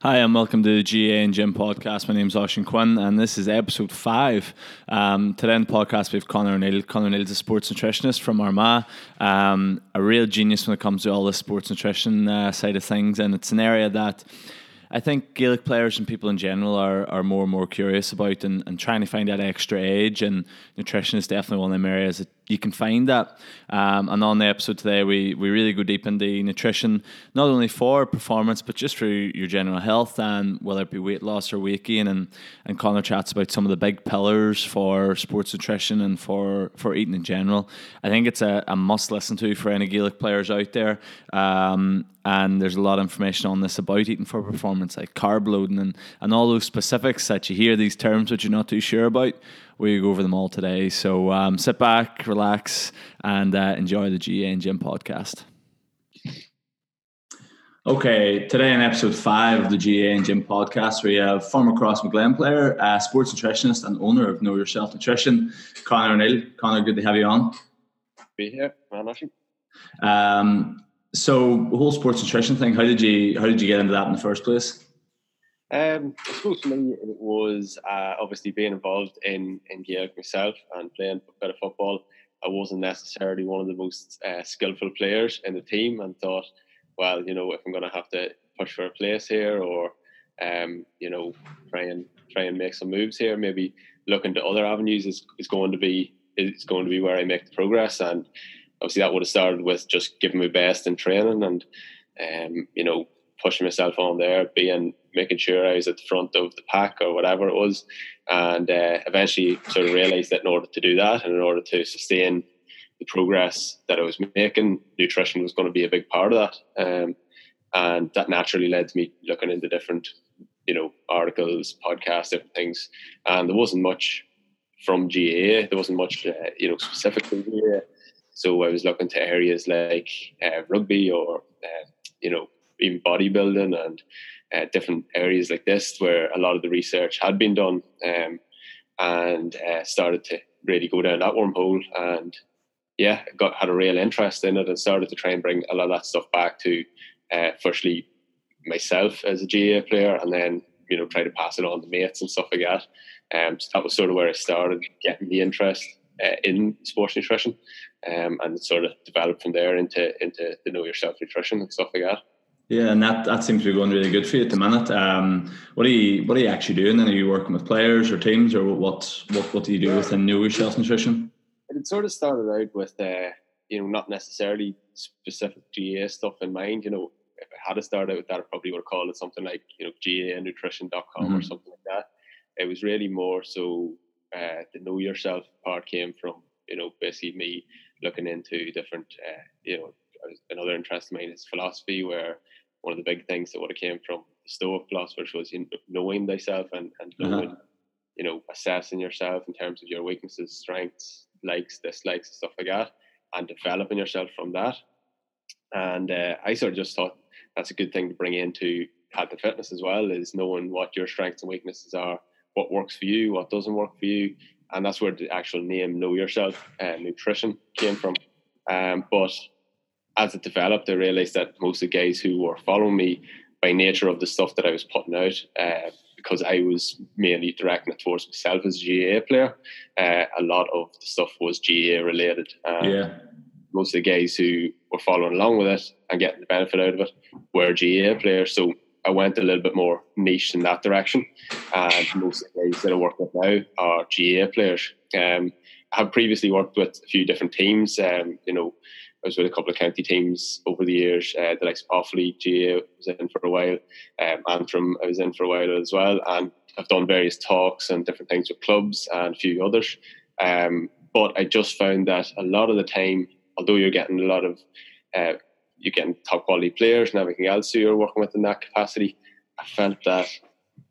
Hi, and welcome to the GAA and Gym podcast. My name is Oisin Quinn, and this is episode five. Um, today on the podcast, we have Conor O'Neill. Conor O'Neill is a sports nutritionist from Armagh, um, a real genius when it comes to all the sports nutrition uh, side of things, and it's an area that I think Gaelic players and people in general are, are more and more curious about and, and trying to find that extra edge. And nutrition is definitely one of them areas that you can find that. Um, and on the episode today, we, we really go deep into nutrition, not only for performance, but just for your general health and whether it be weight loss or weight gain. And, and Conor chats about some of the big pillars for sports nutrition and for, for eating in general. I think it's a, a must listen to for any Gaelic players out there. Um, and there's a lot of information on this about eating for performance, like carb loading and, and all those specifics that you hear these terms which you're not too sure about. We go over them all today. So um, sit back, relax, and uh, enjoy the GAA and Gym podcast. Okay, today in episode five of the GAA and Gym podcast, we have former Crossmaglen player, uh, sports nutritionist, and owner of Know Yourself Nutrition, Conor O'Neill. Conor, good to have you on. Be here, man. Um, so the whole sports nutrition thing, how did you how did you get into that in the first place? Um, for me, it was uh, obviously being involved in in Gaelic myself and playing a bit of football. I wasn't necessarily one of the most uh, skillful players in the team, and thought, well, you know, if I'm going to have to push for a place here, or um, you know, try and try and make some moves here, maybe looking to other avenues is, is going to be is going to be where I make the progress and obviously that would have started with just giving my best in training and um, you know pushing myself on there, being making sure I was at the front of the pack or whatever it was, and uh, eventually sort of realised that in order to do that and in order to sustain the progress that I was making, nutrition was going to be a big part of that, um, and that naturally led to me looking into different you know articles, podcasts, different things, and there wasn't much from GAA. There wasn't much uh, you know specific to GAA so I was looking to areas like uh, rugby or, uh, you know, even bodybuilding and uh, different areas like this where a lot of the research had been done um, and uh, started to really go down that wormhole. And yeah, got had a real interest in it and started to try and bring a lot of that stuff back to, uh, firstly, myself as a GAA player and then, you know, try to pass it on to mates and stuff like that. Um, so that was sort of where I started getting the interest uh, in sports nutrition um, and sort of developed from there into into the know yourself nutrition and stuff like that. Yeah, and that, that seems to be going really good for you at the minute. Um, what are you what are you actually doing? Then are you working with players or teams, or what what what do you do within Know Yourself Nutrition? It sort of started out with uh, you know not necessarily specific GAA stuff in mind. You know, if I had to start out with that, I probably would have called it something like you know GAANutrition.com mm-hmm. or something like that. It was really more so uh, the know yourself part came from you know basically me looking into different, uh, you know, another interest of mine is philosophy, where one of the big things that would have came from the Stoic philosophers was you know, knowing thyself and, and uh-huh. knowing, uh-huh. you know, assessing yourself in terms of your weaknesses, strengths, likes, dislikes, stuff like that, and developing yourself from that. And uh, I sort of just thought that's a good thing to bring into health and fitness as well, is knowing what your strengths and weaknesses are, what works for you, what doesn't work for you, and that's where the actual name "Know Yourself" uh, nutrition came from. Um, but as it developed, I realized that most of the guys who were following me, by nature of the stuff that I was putting out, uh, because I was mainly directing it towards myself as a GAA player, uh, a lot of the stuff was GAA related. Um, yeah. Most of the guys who were following along with it and getting the benefit out of it were GAA players. So I went a little bit more niche in that direction. And most of the guys that I work with now are GAA players. Um, I have previously worked with a few different teams. Um, you know, I was with a couple of county teams over the years. Uh, the likes of Offaly, GAA was in for a while. Um, Antrim, I was in for a while as well. And I've done various talks and different things with clubs and a few others. Um, but I just found that a lot of the time, although you're getting a lot of uh, you're getting top quality players and everything else who you're working with in that capacity. I felt that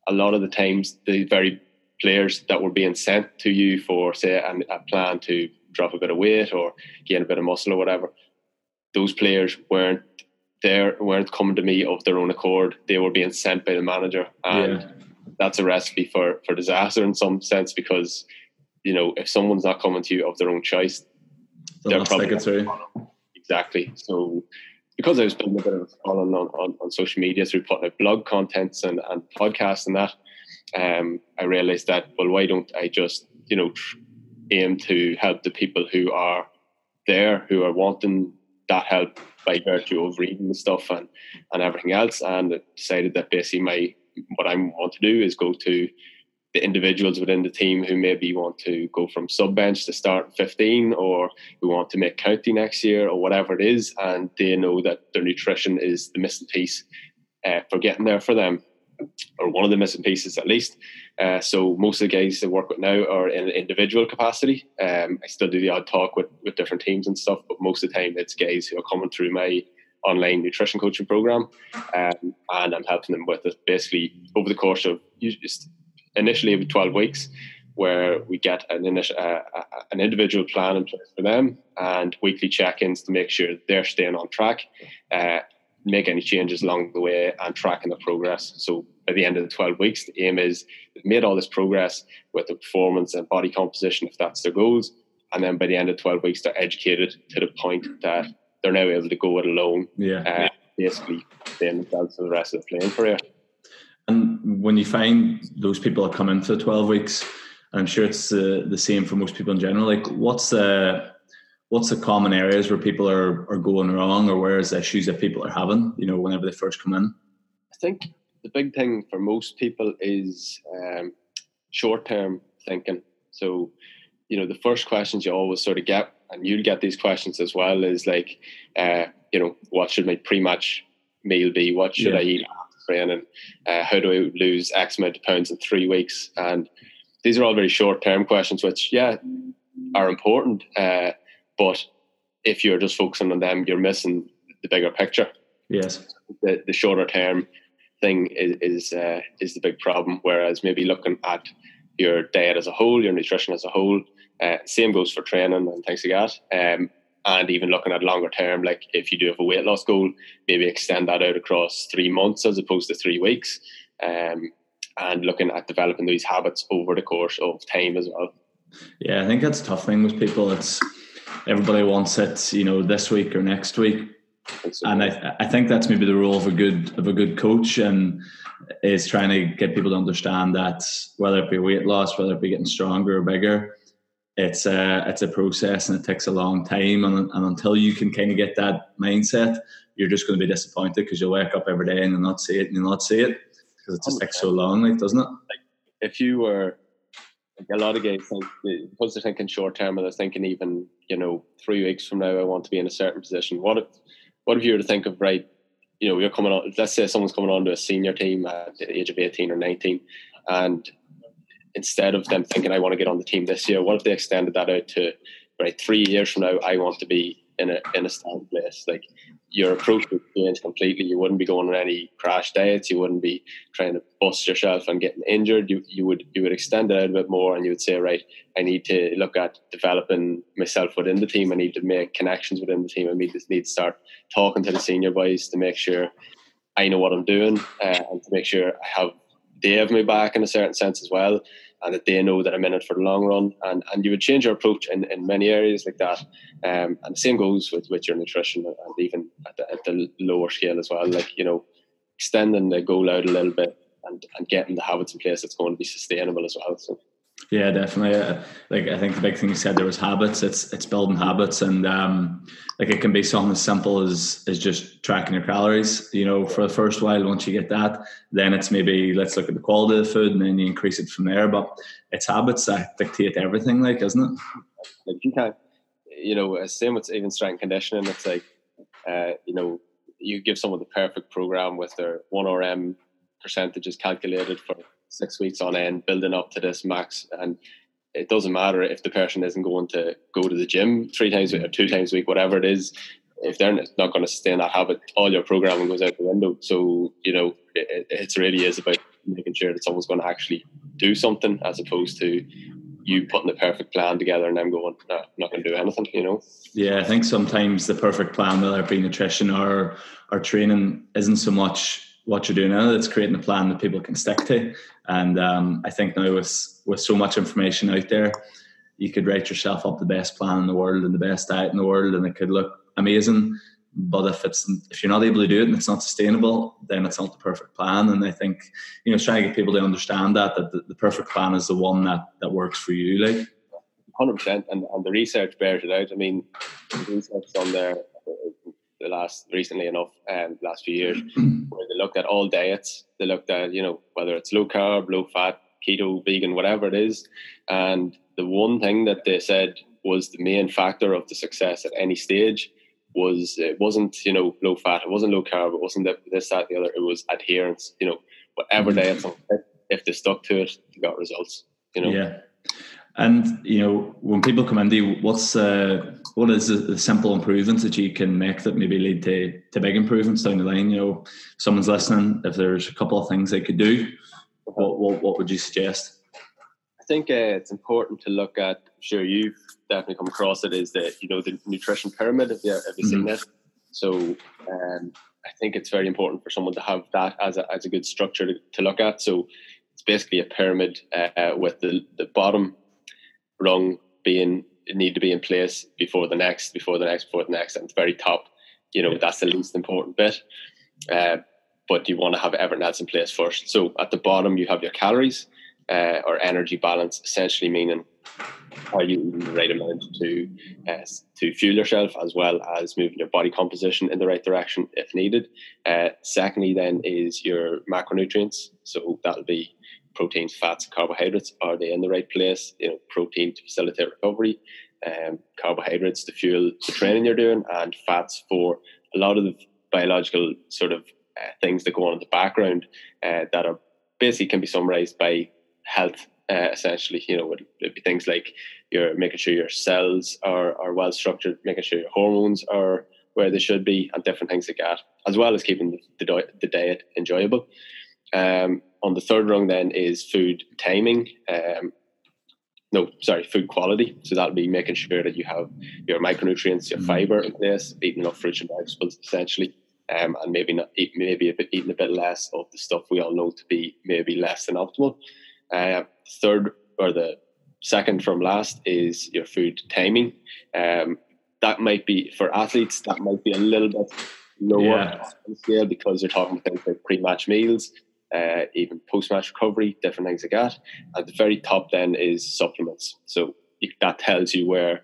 a lot of the times the very players that were being sent to you for say a plan to drop a bit of weight or gain a bit of muscle or whatever, those players weren't there weren't coming to me of their own accord. They were being sent by the manager, and yeah. that's a recipe for for disaster in some sense because you know if someone's not coming to you of their own choice, they're, they're probably exactly. So because I was building a bit of a following on, on, on social media through putting out blog contents and, and podcasts and that, um, I realized that, well, why don't I just, you know, aim to help the people who are there, who are wanting that help by virtue of reading the stuff and, and everything else. And decided that basically my, what I want to do is go to the individuals within the team who maybe want to go from sub bench to start 15 or who want to make county next year or whatever it is and they know that their nutrition is the missing piece uh, for getting there for them or one of the missing pieces at least. Uh, so most of the guys I work with now are in an individual capacity. Um, I still do the odd talk with, with different teams and stuff but most of the time it's guys who are coming through my online nutrition coaching program um, and I'm helping them with it. Basically over the course of just initially with 12 weeks where we get an, initial, uh, an individual plan in place for them and weekly check-ins to make sure they're staying on track, uh, make any changes along the way and tracking the progress. So by the end of the 12 weeks, the aim is they've made all this progress with the performance and body composition if that's their goals. And then by the end of 12 weeks, they're educated to the point that they're now able to go it alone. Yeah. Uh, basically, playing themselves for the rest of the playing career. And when you find those people that come in for 12 weeks, I'm sure it's uh, the same for most people in general. Like, what's the what's the common areas where people are are going wrong, or where is the issues that people are having? You know, whenever they first come in. I think the big thing for most people is um, short term thinking. So, you know, the first questions you always sort of get, and you'll get these questions as well, is like, uh, you know, what should my pre match meal be? What should yeah. I eat after training? Uh, how do I lose X amount of pounds in three weeks? And these are all very short term questions, which, yeah, are important. Uh, but if you're just focusing on them, you're missing the bigger picture. Yes. The, the shorter term thing is is, uh, is the big problem. Whereas maybe looking at your diet as a whole, your nutrition as a whole, uh, same goes for training and things like that. Um, and even looking at longer term, like if you do have a weight loss goal, maybe extend that out across three months as opposed to three weeks, um, and looking at developing these habits over the course of time as well. Yeah, I think that's a tough thing with people. It's everybody wants it, you know, this week or next week, and I, I think that's maybe the role of a good of a good coach and is trying to get people to understand that whether it be weight loss, whether it be getting stronger or bigger, it's a it's a process and it takes a long time and, and until you can kind of get that mindset you're just going to be disappointed because you'll wake up every day and you'll not see it and you'll not see it because it just 100%. takes so long like doesn't it like if you were a lot of guys think because they're thinking short term and they're thinking even you know three weeks from now I want to be in a certain position what if what if you were to think of right you know you're coming on let's say someone's coming on to a senior team at the age of 18 or 19 and instead of them thinking I want to get on the team this year, what if they extended that out to right three years from now I want to be in a in a stand place? Like your approach would change completely. You wouldn't be going on any crash diets. You wouldn't be trying to bust yourself and getting injured. You you would you would extend it out a bit more, and you would say, right, I need to look at developing myself within the team. I need to make connections within the team. I need to need to start talking to the senior boys to make sure I know what I'm doing uh, and to make sure I have they have me back in a certain sense as well, and that they know that I'm in it for the long run. And and you would change your approach in, in many areas like that. Um, and the same goes with, with your nutrition and even at the, at the lower scale as well. Like you know, extending the goal out a little bit and, and getting the habits in place that's going to be sustainable as well. So. Yeah, definitely. Uh, like I think the big thing you said there was habits. It's it's building habits, and um, like it can be something as simple as as just tracking your calories. You know, for the first while, once you get that, then it's maybe let's look at the quality of the food, and then you increase it from there. But it's habits that dictate everything, like isn't it? Like you can't, you know, same with even strength conditioning. It's like, uh, you know, you give someone the perfect program with their one RM percentages calculated for six weeks on end, building up to this max. And it doesn't matter if the person isn't going to go to the gym three times or two times a week, whatever it is. If they're not going to sustain that habit, all your programming goes out the window. So you know, it, it really is about making sure that someone's going to actually do something, as opposed to you putting the perfect plan together and them going, no, I'm not going to do anything. You know. Yeah, I think sometimes the perfect plan, whether it be nutrition or or training, isn't so much what you're doing now. It's creating a plan that people can stick to. And um, I think now with with so much information out there, you could write yourself up the best plan in the world and the best diet in the world, and it could look amazing. but if it's if you're not able to do it and it's not sustainable, then it's not the perfect plan. And I think you know, trying to get people to understand that that the, the perfect plan is the one that that works for you. Like, hundred percent, and and the research bears it out. I mean, the research on there the last recently enough, um, last few years, where they looked at all diets. They looked at you know whether it's low carb, low fat, keto, vegan, whatever it is, and the one thing that they said was the main factor of the success at any stage was it wasn't you know low fat, it wasn't low carb, it wasn't this that the other. It was adherence. You know, whatever diet, if they stuck to it, they got results. You know. Yeah. And you know, when people come into you, what's uh, what is the, the, simple improvements that you can make that maybe lead to, to big improvements down the line? You know, someone's listening. If there's a couple of things they could do, what what, what would you suggest? I think uh, it's important to look at. I'm sure you've definitely come across it. Is that you know the nutrition pyramid? Have you, have you mm-hmm. seen it? So um, I think it's very important for someone to have that as a as a good structure to, to look at. So it's basically a pyramid uh, with the the bottom rung being need to be in place before the next, before the next, before the next, and the very top, you know, that's the least important bit. Uh, but you want to have everything else in place first. So at the bottom, you have your calories uh, or energy balance, essentially meaning are you eating the right amount to uh, to fuel yourself as well as moving your body composition in the right direction if needed. Uh, secondly, then is your macronutrients. So that'll be proteins, fats, carbohydrates, are they in the right place? You know, protein to facilitate recovery, um, carbohydrates to fuel the training you're doing, and fats for a lot of the biological sort of uh, things that go on in the background uh, that are basically can be summarized by health. Uh, essentially, you know, it'd be things like you're making sure your cells are, are well structured, making sure your hormones are where they should be, and different things like that, as well as keeping the, the, the diet enjoyable. Um, on the third rung then is food timing. Um, no, sorry, food quality. So that'll be making sure that you have your micronutrients, your mm-hmm. fiber in place, eating enough fruits and vegetables essentially, um, and maybe not eat, maybe a bit, eating a bit less of the stuff we all know to be maybe less than optimal. Uh, third or the second from last is your food timing. Um, that might be for athletes. That might be a little bit lower yeah. scale because you're talking about things like pre-match meals uh, even post match recovery, different things like that. At the very top, then is supplements. So that tells you where,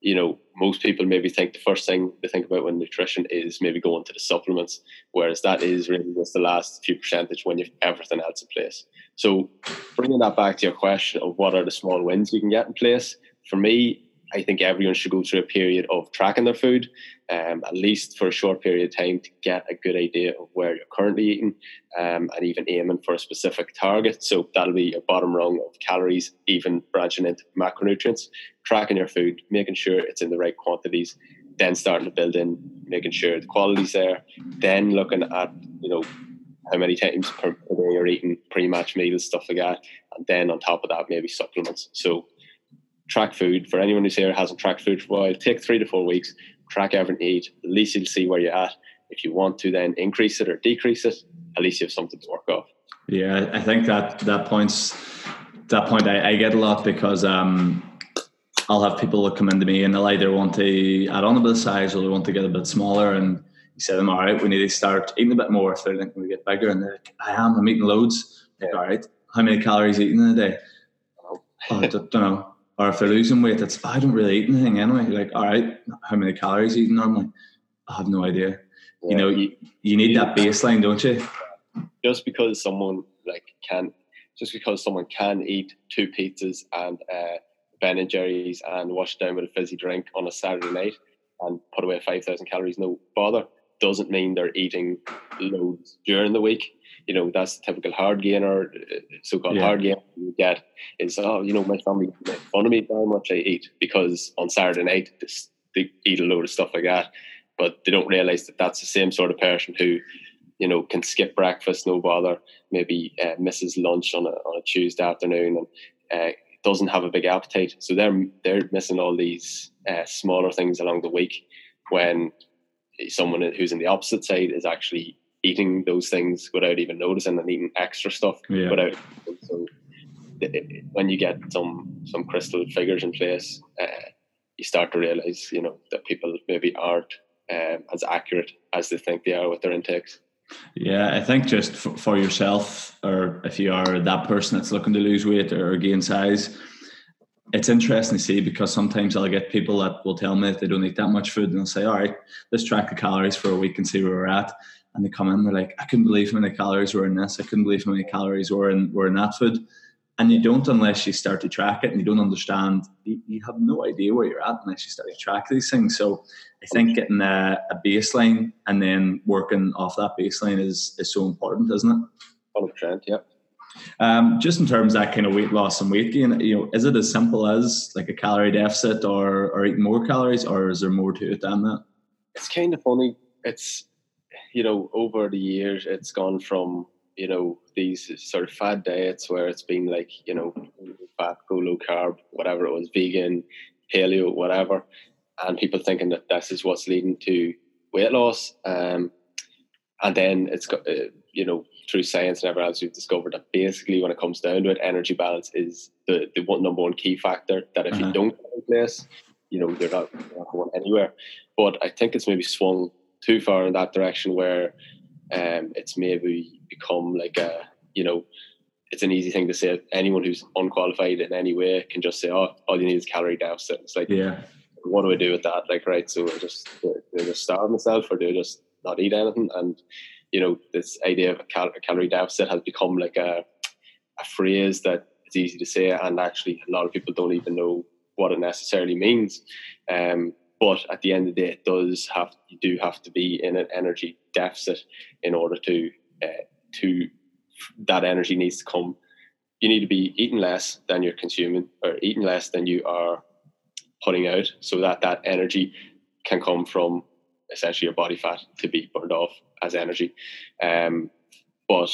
you know, most people maybe think the first thing they think about when nutrition is maybe going to the supplements, whereas that is really just the last few percentage when you've everything else in place. So bringing that back to your question of what are the small wins you can get in place, for me, I think everyone should go through a period of tracking their food, um, at least for a short period of time, to get a good idea of where you're currently eating, um, and even aiming for a specific target. So that'll be your bottom rung of calories, even branching into macronutrients, tracking your food, making sure it's in the right quantities, then starting to build in, making sure the quality's there, then looking at you know how many times per, day you're eating pre-match meals, stuff like that, and then on top of that, maybe supplements. So track food. For anyone who's here hasn't tracked food for a while, take three to four weeks, track everything you eat. At least you'll see where you're at. If you want to then increase it or decrease it, at least you have something to work off. Yeah, I think that that points that point I, I get a lot because um, I'll have people that come into me and they'll either want to add on a bit of size or they want to get a bit smaller and you say to them, all right, we need to start eating a bit more if they're thinking we get bigger and they're like, I am, I'm eating loads. Like, all right, how many calories eating in a day? Oh, I don't know or if they're losing weight, it's I don't really eat anything anyway. like, all right, how many calories you eating normally? I have no idea. Yeah. You know, you, you need that baseline, don't you? Just because someone like can, just because someone can eat two pizzas and uh, Ben and Jerry's and wash down with a fizzy drink on a Saturday night and put away five thousand calories, no bother, doesn't mean they're eating loads during the week you know that's the typical hard gainer, uh, so-called yeah. hard gainer you get is oh you know my family make fun of me how much I eat because on Saturday night they eat a load of stuff like that, but they don't realize that that's the same sort of person who you know can skip breakfast no bother, maybe uh, misses lunch on a on a Tuesday afternoon and. Uh, doesn't have a big appetite, so they're they're missing all these uh, smaller things along the week. When someone who's in the opposite side is actually eating those things without even noticing and eating extra stuff yeah. without. So it, when you get some some crystal figures in place, uh, you start to realize you know that people maybe aren't um, as accurate as they think they are with their intakes. Yeah, I think just for, for yourself, or if you are that person that's looking to lose weight or gain size, it's interesting to see because sometimes I'll get people that will tell me that they don't eat that much food and they'll say, All right, let's track the calories for a week and see where we're at. And they come in, they're like, I couldn't believe how many calories were in this, I couldn't believe how many calories were in were in that food. And you don't unless you start to track it and you don't understand, you, you have no idea where you're at unless you start to track these things. So I think getting a, a baseline and then working off that baseline is is so important, isn't it? 100%, yeah. Um, just in terms of that kind of weight loss and weight gain, you know, is it as simple as like a calorie deficit or or eating more calories, or is there more to it than that? It's kind of funny. It's you know, over the years, it's gone from you know these sort of fad diets where it's been like you know fat, go low carb, whatever it was, vegan, paleo, whatever, and people thinking that this is what's leading to weight loss. Um, and then it's got uh, you know through science and everything else, we've discovered that basically when it comes down to it, energy balance is the, the one number one key factor. That if uh-huh. you don't in place, you know, you're not, you're not going anywhere. But I think it's maybe swung too far in that direction where um, it's maybe become like a, you know, it's an easy thing to say. Anyone who's unqualified in any way can just say, "Oh, all you need is calorie deficit." It's like, yeah, what do I do with that? Like, right? So I just do I just starve myself, or do I just not eat anything? And you know, this idea of a, cal- a calorie deficit has become like a, a phrase that it's easy to say, and actually, a lot of people don't even know what it necessarily means. Um, but at the end of the day, it does have you do have to be in an energy deficit in order to uh, to that energy needs to come. You need to be eating less than you're consuming, or eating less than you are putting out, so that that energy can come from essentially your body fat to be burned off as energy. Um, but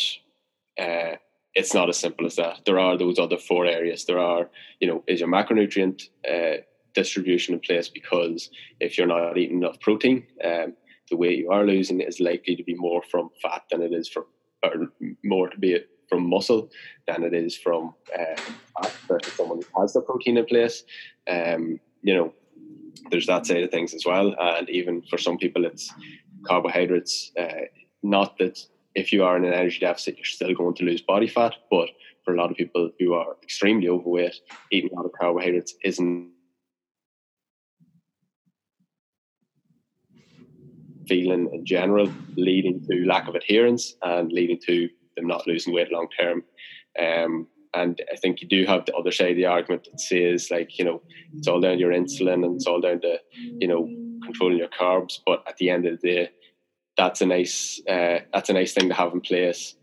uh, it's not as simple as that. There are those other four areas. There are, you know, is your macronutrient uh, distribution in place? Because if you're not eating enough protein, um, the weight you are losing is likely to be more from fat than it is from, or more to be from muscle than it is from uh, someone who has the protein in place. Um, you know, there's that side of things as well. And even for some people, it's carbohydrates. Uh, not that if you are in an energy deficit, you're still going to lose body fat, but for a lot of people who are extremely overweight, eating a lot of carbohydrates isn't feeling in general, leading to lack of adherence and leading to them not losing weight long term. Um, and I think you do have the other side of the argument that says like, you know, it's all down to your insulin and it's all down to, you know, controlling your carbs. But at the end of the day, that's a nice uh, that's a nice thing to have in place.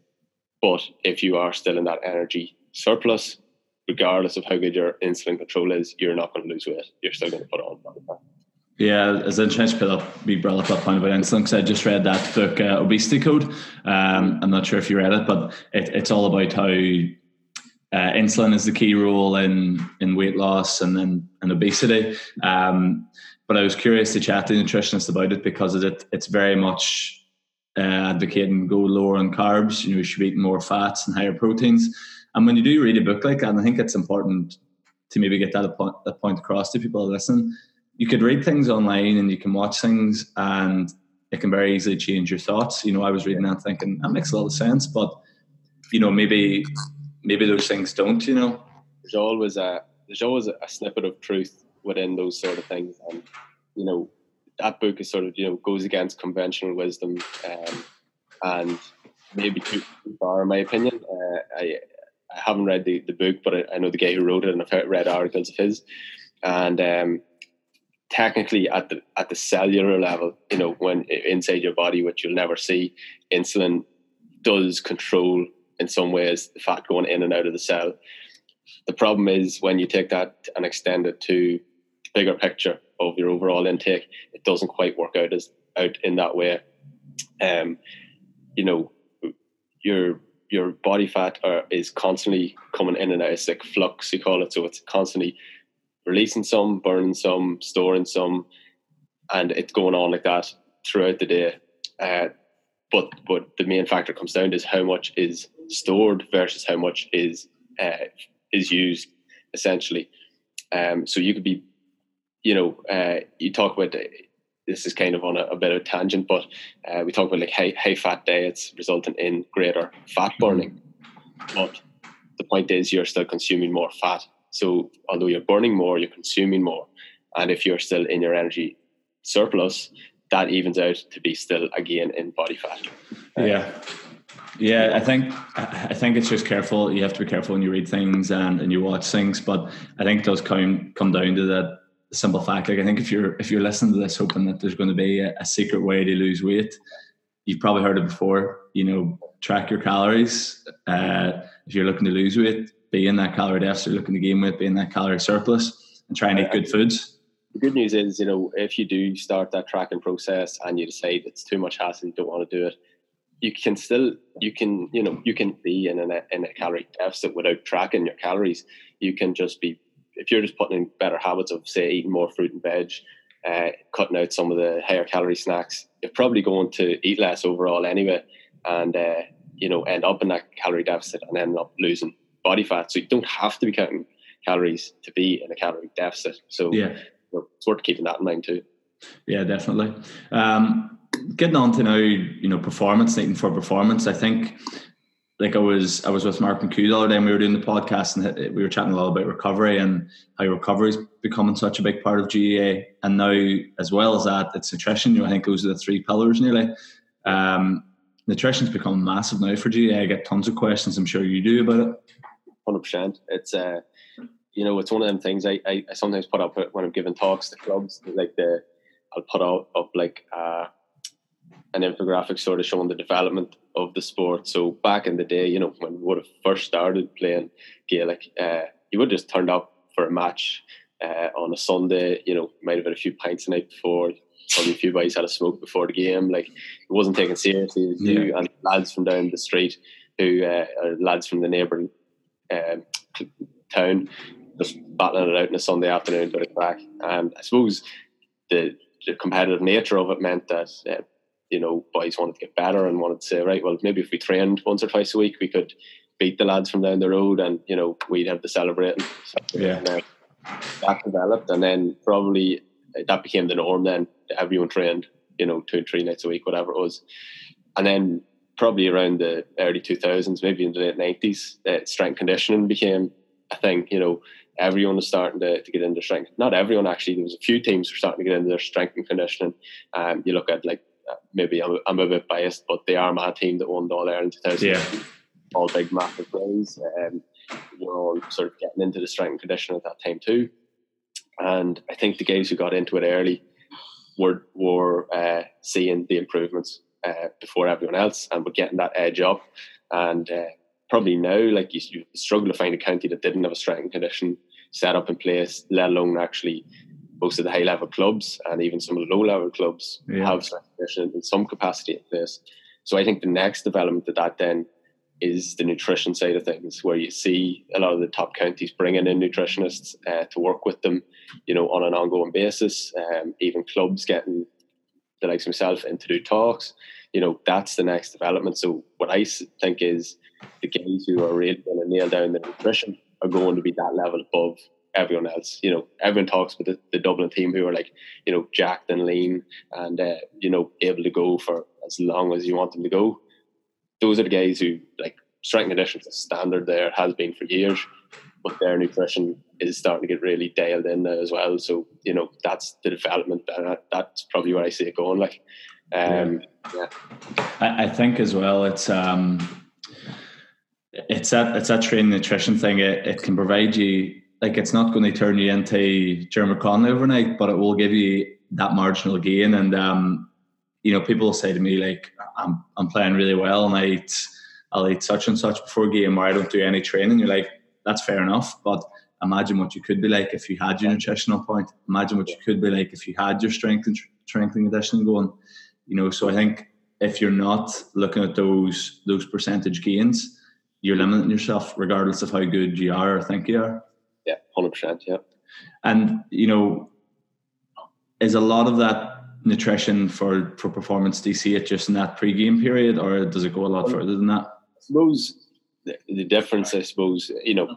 But if you are still in that energy surplus, regardless of how good your insulin control is, you're not going to lose weight. You're still going to put on. Yeah, as interesting put up, we brought up that point about insulin because I just read that book, uh, Obesity Code. Um, I'm not sure if you read it, but it, it's all about how uh, insulin is the key role in in weight loss and then and obesity. Um, but I was curious to chat to nutritionists about it because it it's very much uh, advocating go lower on carbs. You know, you should eating more fats and higher proteins. And when you do read a book like that, and I think it's important to maybe get that point, point across to people listen. You could read things online and you can watch things, and it can very easily change your thoughts. You know, I was reading that thinking that makes a lot of sense, but you know, maybe maybe those things don't. You know, there's always a there's always a snippet of truth within those sort of things, and you know that book is sort of you know goes against conventional wisdom, um, and maybe too far in my opinion. Uh, I I haven't read the, the book, but I, I, know the guy who wrote it, and I've read articles of his, and um, technically at the at the cellular level, you know, when inside your body, which you'll never see, insulin does control in some ways the fat going in and out of the cell. The problem is when you take that and extend it to the bigger picture of your overall intake, it doesn't quite work out as out in that way. Um, you know, your your body fat are, is constantly coming in and out. It's like flux, you call it. So it's constantly releasing some, burning some, storing some, and it's going on like that throughout the day. Uh, but but the main factor comes down is how much is stored versus how much is uh, is used essentially. Um, so you could be, you know, uh, you talk about this is kind of on a, a bit of a tangent, but uh, we talk about like high, high fat diets resulting in greater fat burning. But the point is, you're still consuming more fat. So although you're burning more, you're consuming more. And if you're still in your energy surplus, that evens out to be still again in body fat. Yeah. Yeah, I think I think it's just careful. You have to be careful when you read things and, and you watch things. But I think it does come come down to that simple fact. Like I think if you're if you're listening to this hoping that there's going to be a, a secret way to lose weight, you've probably heard it before. You know, track your calories. Uh, if you're looking to lose weight, be in that calorie deficit. Looking to gain weight, be in that calorie surplus, and try and eat good foods. The good news is, you know, if you do start that tracking process and you decide it's too much hassle, you don't want to do it, you can still you can you know you can be in a in a calorie deficit without tracking your calories. You can just be if you're just putting in better habits of say eating more fruit and veg, uh, cutting out some of the higher calorie snacks, you're probably going to eat less overall anyway, and uh, you know end up in that calorie deficit and end up losing body fat. So you don't have to be counting calories to be in a calorie deficit. So yeah, you know, it's worth keeping that in mind too. Yeah, definitely. Um, getting on to now, you know, performance, needing for performance. I think like I was I was with Mark McHugh the other day and we were doing the podcast and we were chatting a lot about recovery and how recovery is becoming such a big part of GAA. and now as well as that it's nutrition you know, I think those are the three pillars nearly um, nutrition's become massive now for GAA. I get tons of questions I'm sure you do about it 100% it's uh you know it's one of them things I, I, I sometimes put up when I'm giving talks to clubs like the I'll put out up like uh an infographic sort of showing the development of the sport. So back in the day, you know, when we would have first started playing Gaelic, uh, you would just turned up for a match uh, on a Sunday. You know, might have had a few pints the night before. Probably a few boys had a smoke before the game. Like it wasn't taken seriously. Yeah. and lads from down the street who uh, lads from the neighbouring um, town just battling it out on a Sunday afternoon to the crack. And I suppose the, the competitive nature of it meant that uh, you know, boys wanted to get better and wanted to say, right, well, maybe if we trained once or twice a week, we could beat the lads from down the road and, you know, we'd have to celebrate. yeah. And, uh, that developed and then probably that became the norm then. Everyone trained, you know, two and three nights a week, whatever it was. And then probably around the early 2000s, maybe in the late 90s, uh, strength conditioning became a thing, you know, everyone was starting to, to get into strength. Not everyone actually. There was a few teams were starting to get into their strength and conditioning. Um, you look at like maybe I'm, I'm a bit biased, but they are my team that won All Ireland 2000. Yeah. All big, massive guys. Um, we're all sort of getting into the strength and conditioning at that time too. And I think the guys who got into it early were were uh, seeing the improvements uh, before everyone else, and were getting that edge up. And uh, probably now, like you, you struggle to find a county that didn't have a strength and condition set up in place, let alone actually most of the high level clubs and even some of the low level clubs yeah. have nutrition in some capacity in place. So I think the next development of that then is the nutrition side of things, where you see a lot of the top counties bringing in nutritionists uh, to work with them, you know, on an ongoing basis. Um, even clubs getting the likes of myself in to do talks. You know, that's the next development. So what I think is the guys who are really going to nail down the nutrition are going to be that level above everyone else. You know, everyone talks about the, the Dublin team who are like, you know, jacked and lean and, uh, you know, able to go for as long as you want them to go. Those are the guys who, like, strength conditions is standard there, has been for years, but their nutrition is starting to get really dialed in as well. So, you know, that's the development. And that's probably where I see it going. Like, um, yeah. I, I think as well, it's, um, it's that it's that training nutrition thing. It, it can provide you like it's not going to turn you into Jeremy Conley overnight, but it will give you that marginal gain. And um, you know, people will say to me like, "I'm I'm playing really well, and I eat I'll eat such and such before game, or I don't do any training." You're like, "That's fair enough," but imagine what you could be like if you had your nutritional point. Imagine what you could be like if you had your strength and strength and conditioning going. You know, so I think if you're not looking at those those percentage gains, you're limiting yourself regardless of how good you are or think you are. Yeah, hundred percent. Yeah. And you know, is a lot of that nutrition for for performance? Do you see it just in that pre-game period, or does it go a lot further than that? I suppose the, the difference, I suppose, you know,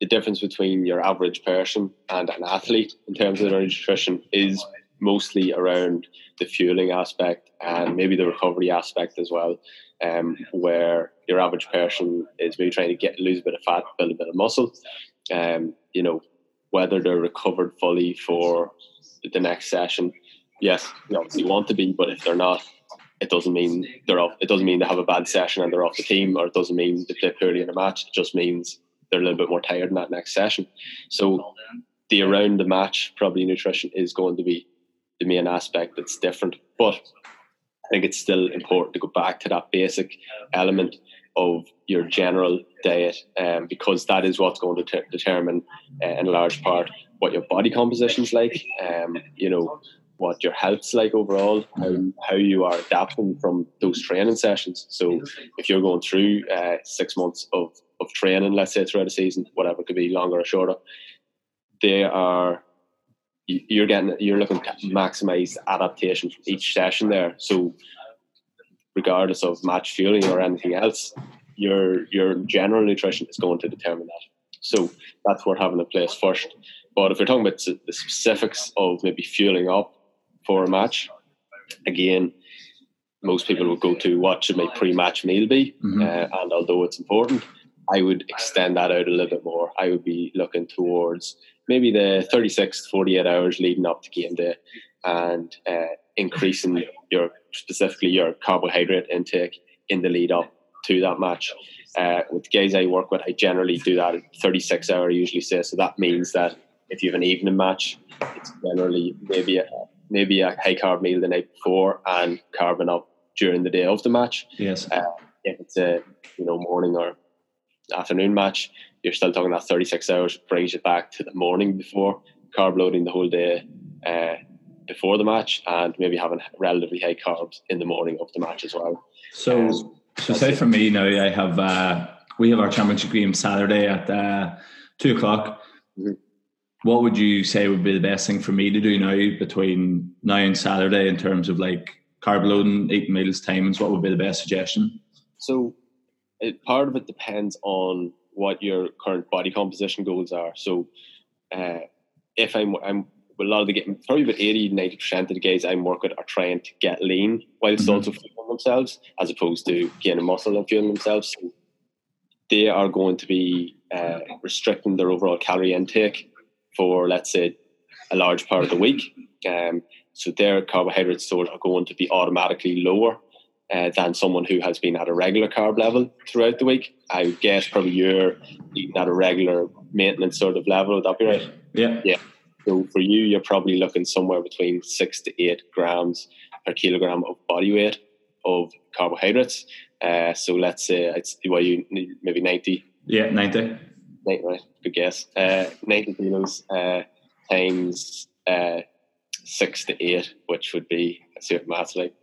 the difference between your average person and an athlete in terms of their nutrition is mostly around the fueling aspect and maybe the recovery aspect as well, um, where your average person is maybe trying to get lose a bit of fat, build a bit of muscle. Um, you know, whether they're recovered fully for the next session, yes, you obviously want to be, but if they're not, it doesn't mean they're off. It doesn't mean they have a bad session and they're off the team, or it doesn't mean they play poorly in a match. It just means they're a little bit more tired in that next session. So the around the match probably nutrition is going to be the main aspect that's different. But I think it's still important to go back to that basic element of your general diet um, because that is what's going to ter- determine uh, in large part what your body composition is like um, you know what your health's like overall how, how you are adapting from those training sessions so if you're going through uh, six months of, of training let's say throughout a season whatever could be longer or shorter they are you're getting you're looking to maximize adaptation from each session there. So regardless of match fueling or anything else, your your general nutrition is going to determine that. So that's worth having a place first. But if you're talking about the specifics of maybe fueling up for a match, again, most people would go to what should my pre-match meal be, mm-hmm. uh, and although it's important, I would extend that out a little bit more. I would be looking towards maybe the 36 to 48 hours leading up to game day and uh, increasing your specifically your carbohydrate intake in the lead up to that match. Uh, with guys I work with, I generally do that at 36 hour. I usually say so. That means that if you have an evening match, it's generally maybe a maybe a high carb meal the night before and carbon up during the day of the match. Yes. Uh, if it's a you know morning or afternoon match, you're still talking that 36 hours brings you back to the morning before carb loading the whole day uh, before the match and maybe having relatively high carbs in the morning of the match as well. So, um, so say for me now, I have uh, we have our championship game Saturday at uh, two o'clock. Mm-hmm. What would you say would be the best thing for me to do now between now and Saturday in terms of like carb loading, eating meals, timings? What would be the best suggestion? So, it, part of it depends on what your current body composition goals are. So, uh, if I'm, I'm a lot of the getting probably about 80 90 percent of the guys I'm working with are trying to get lean whilst mm-hmm. also fueling themselves, as opposed to gaining muscle and fueling themselves. So they are going to be uh, restricting their overall calorie intake for, let's say, a large part of the week. Um, so their carbohydrate stores are going to be automatically lower uh, than someone who has been at a regular carb level throughout the week. I guess probably you're eating at a regular maintenance sort of level. Would that be right? Yeah. Yeah. So for you, you're probably looking somewhere between six to eight grams per kilogram of body weight of carbohydrates. Uh, so let's say it's well, you need maybe ninety. Yeah, ninety. 90 right, good guess. Uh, ninety kilos uh, times uh, six to eight, which would be a certain math like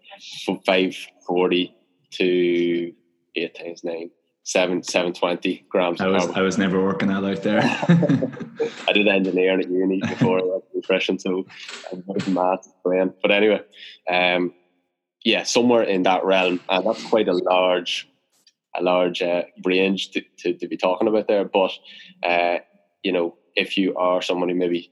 from five forty to eight times nine. Seven seven twenty grams. I was I was never working that out there. I did engineering at uni before I went nutrition, so I'm good math brain. But anyway, um, yeah, somewhere in that realm, and that's quite a large, a large uh, range to, to, to, be talking about there. But uh, you know, if you are someone who maybe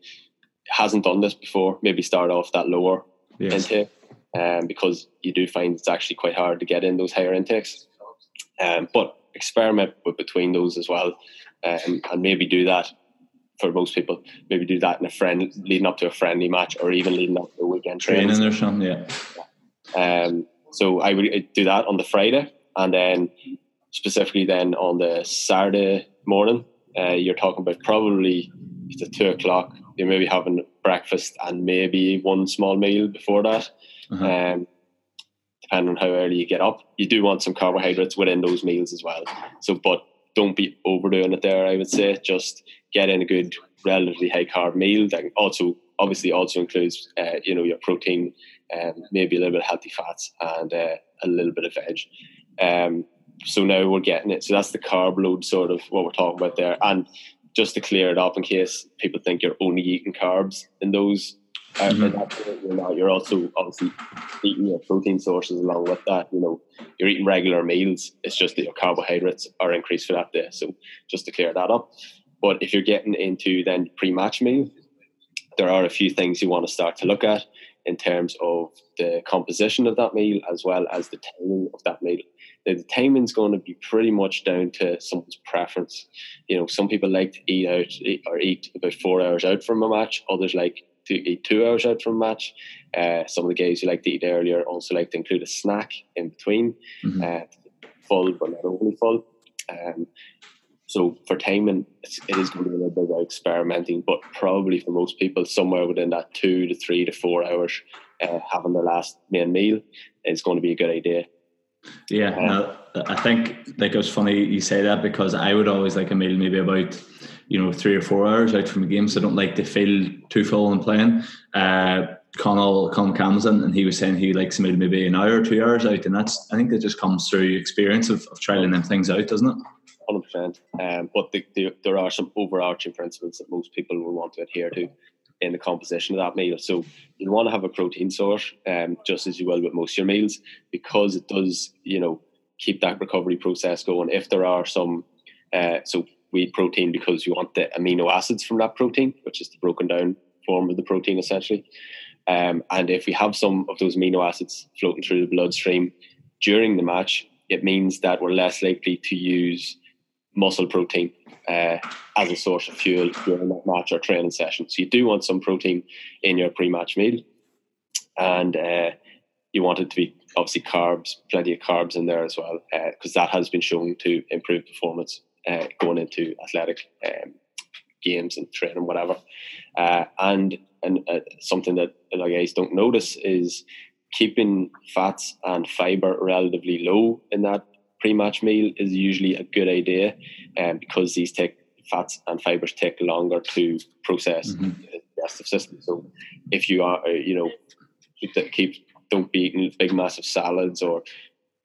hasn't done this before, maybe start off that lower yes. intake um, because you do find it's actually quite hard to get in those higher intakes. Um, but experiment with between those as well, um, and maybe do that for most people. Maybe do that in a friend leading up to a friendly match, or even leading up to a weekend training. Training or something, yeah. Um, so I would do that on the Friday, and then specifically then on the Saturday morning, uh, you're talking about probably it's at two o'clock. You're maybe having breakfast and maybe one small meal before that. Uh-huh. Um, depending on how early you get up, you do want some carbohydrates within those meals as well. So, but don't be overdoing it there. I would say just get in a good, relatively high carb meal that also obviously also includes uh, you know your protein, um, maybe a little bit of healthy fats and uh, a little bit of veg. Um, so now we're getting it. So that's the carb load, sort of what we're talking about there. And just to clear it up, in case people think you're only eating carbs in those mm-hmm. you're not. You're also obviously eating your protein sources along with that. You know, you're eating regular meals. It's just that your carbohydrates are increased for that day. So just to clear that up. But if you're getting into then pre-match meal, there are a few things you want to start to look at in terms of the composition of that meal as well as the timing of that meal. The, timing is going to be pretty much down to someone's preference. You know, some people like to eat out or eat about four hours out from a match. Others like to eat two hours out from a match. Uh, some of the guys who like to eat earlier also like to include a snack in between, mm-hmm. uh, full but not overly full. Um, so for timing, it is going to be a little bit about experimenting, but probably for most people, somewhere within that two to three to four hours, uh, having their last main meal is going to be a good idea. Yeah, um, no, I think like it was funny you say that because I would always like a meal maybe about you know three or four hours out from the game, so I don't like to feel too full and playing. Uh, Connell Connell in, and he was saying he likes a maybe an hour or two hours out, and that's I think that just comes through experience of, of trying them things out, doesn't it? hundred percent. Um, but the, the, there are some overarching principles that most people will want to adhere to in the composition of that meal. So you want to have a protein source, um, just as you will with most of your meals, because it does, you know, keep that recovery process going. If there are some, uh, so eat protein because you want the amino acids from that protein, which is the broken down form of the protein essentially. Um, and if we have some of those amino acids floating through the bloodstream during the match, it means that we're less likely to use muscle protein uh, as a source of fuel during that match or training session. So you do want some protein in your pre-match meal, and uh, you want it to be obviously carbs, plenty of carbs in there as well, because uh, that has been shown to improve performance uh, going into athletic um, games and training, whatever. Uh, and and uh, something that a lot of guys don't notice is keeping fats and fiber relatively low in that pre-match meal is usually a good idea, um, because these take fats and fibers take longer to process mm-hmm. the digestive system. So if you are, uh, you know, keep, keep don't be eating big massive salads or